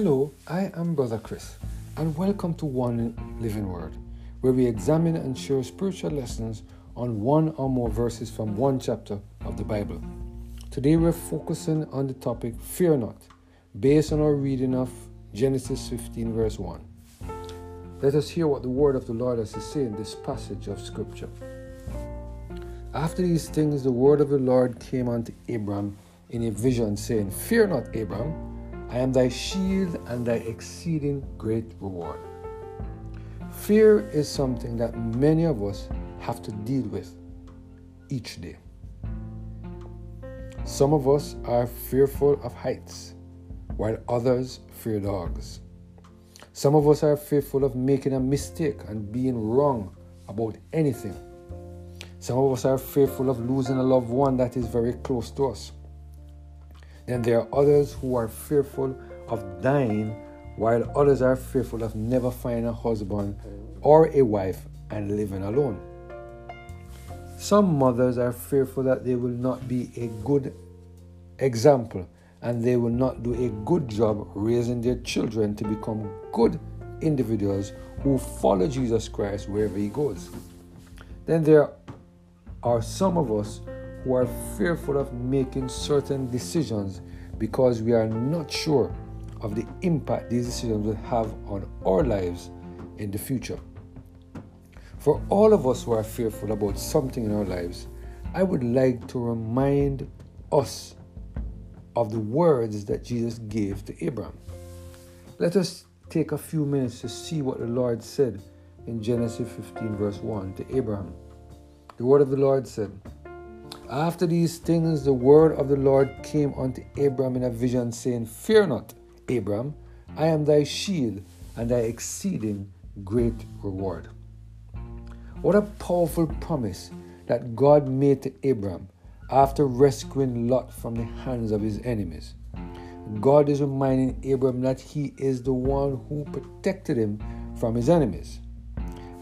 Hello, I am Brother Chris, and welcome to One Living Word, where we examine and share spiritual lessons on one or more verses from one chapter of the Bible. Today we're focusing on the topic Fear Not, based on our reading of Genesis 15, verse 1. Let us hear what the word of the Lord has to say in this passage of Scripture. After these things, the word of the Lord came unto Abram in a vision, saying, Fear not, Abram, I am thy shield and thy exceeding great reward. Fear is something that many of us have to deal with each day. Some of us are fearful of heights, while others fear dogs. Some of us are fearful of making a mistake and being wrong about anything. Some of us are fearful of losing a loved one that is very close to us. Then there are others who are fearful of dying, while others are fearful of never finding a husband or a wife and living alone. Some mothers are fearful that they will not be a good example and they will not do a good job raising their children to become good individuals who follow Jesus Christ wherever he goes. Then there are some of us who are fearful of making certain decisions because we are not sure of the impact these decisions will have on our lives in the future. For all of us who are fearful about something in our lives, I would like to remind us of the words that Jesus gave to Abraham. Let us take a few minutes to see what the Lord said in Genesis 15, verse 1 to Abraham. The word of the Lord said, after these things, the word of the Lord came unto Abram in a vision, saying, Fear not, Abram, I am thy shield and thy exceeding great reward. What a powerful promise that God made to Abram after rescuing Lot from the hands of his enemies. God is reminding Abram that he is the one who protected him from his enemies.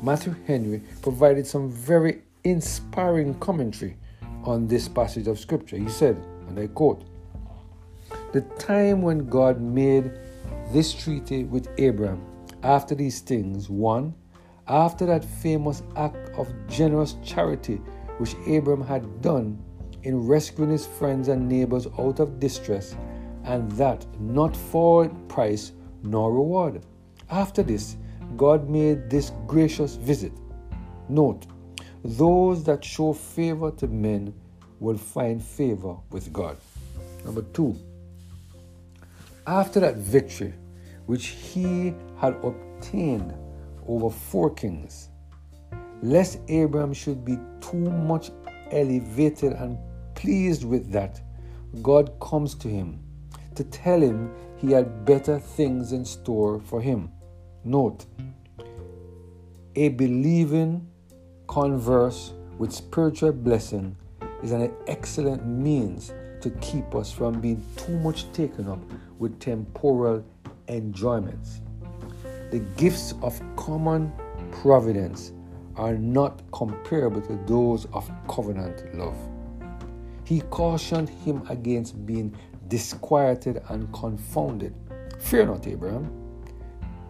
Matthew Henry provided some very inspiring commentary on this passage of Scripture. He said, and I quote, The time when God made this treaty with Abraham, after these things, one, after that famous act of generous charity which Abraham had done in rescuing his friends and neighbors out of distress, and that not for price nor reward. After this, God made this gracious visit. Note, those that show favor to men will find favor with God. Number two, after that victory which he had obtained over four kings, lest Abraham should be too much elevated and pleased with that, God comes to him to tell him he had better things in store for him. Note, a believing converse with spiritual blessing is an excellent means to keep us from being too much taken up with temporal enjoyments. The gifts of common providence are not comparable to those of covenant love. He cautioned him against being disquieted and confounded. Fear not, Abraham.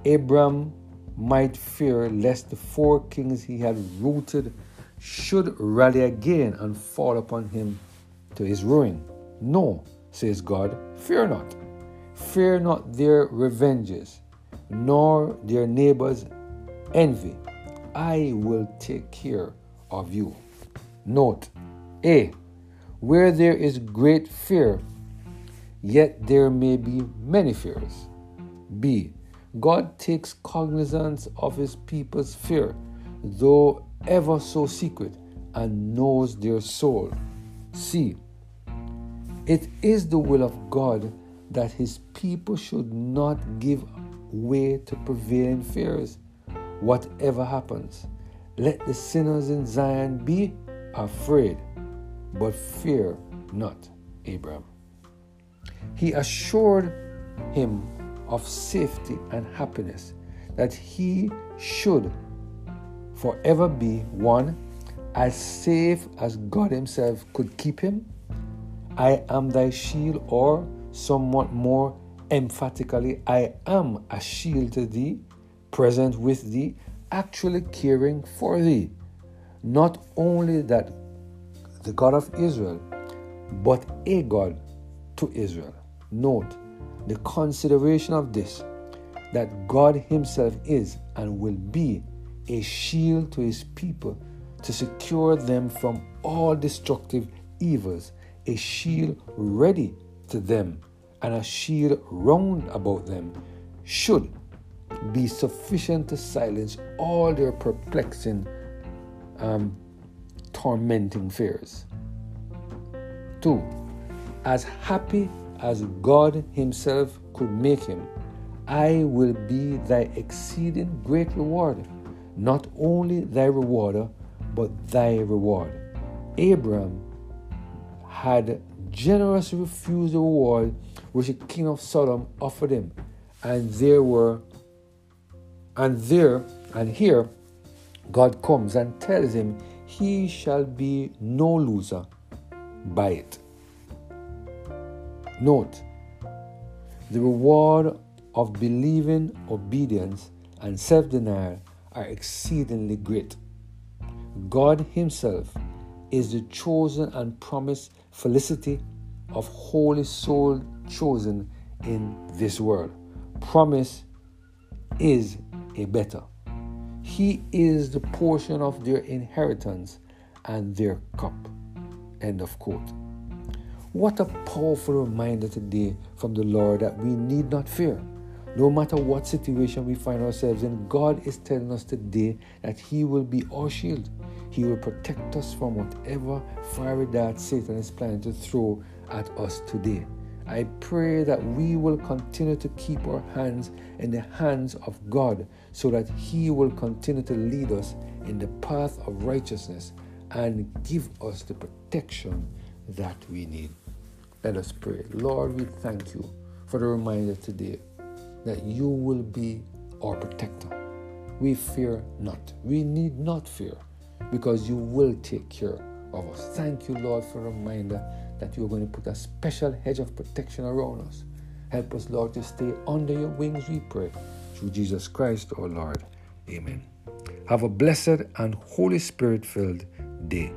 Abraham might fear lest the four kings he had rooted should rally again and fall upon him to his ruin. No, says God, fear not. Fear not their revenges, nor their neighbors' envy. I will take care of you. Note A. Where there is great fear, yet there may be many fears. B. God takes cognizance of his people's fear, though ever so secret, and knows their soul. See, it is the will of God that his people should not give way to prevailing fears, whatever happens. Let the sinners in Zion be afraid, but fear not Abraham. He assured him of safety and happiness, that he should forever be one, as safe as God Himself could keep him? I am thy shield, or somewhat more Emphatically, I am a shield to thee, present with thee, actually caring for thee. Not only that the God of Israel, but a God to Israel. Note the consideration of this that God Himself is and will be a shield to His people to secure them from all destructive evils, a shield ready to them, and a shield round about them should be sufficient to silence all their perplexing, um, tormenting fears. Two, as happy as God Himself could make him, I will be thy exceeding great reward, not only thy rewarder, but thy reward. Abraham had generously refused the reward which the king of Sodom offered him, and there were, and there, and here, God comes and tells him he shall be no loser by it. Note, the reward of believing obedience and self denial are exceedingly great. God Himself is the chosen and promised felicity of holy soul chosen in this world. Promise is a better. He is the portion of their inheritance and their cup. End of quote. What a powerful reminder today from the Lord that we need not fear. No matter what situation we find ourselves in, God is telling us today that He will be our shield. He will protect us from whatever fiery dart Satan is planning to throw at us today. I pray that we will continue to keep our hands in the hands of God so that He will continue to lead us in the path of righteousness and give us the protection that we need. Let us pray. Lord, we thank you for the reminder today that you will be our protector. We fear not. We need not fear because you will take care of us. Thank you, Lord, for a reminder that you're going to put a special hedge of protection around us. Help us, Lord, to stay under your wings, we pray. Through Jesus Christ, our Lord. Amen. Have a blessed and Holy Spirit filled day.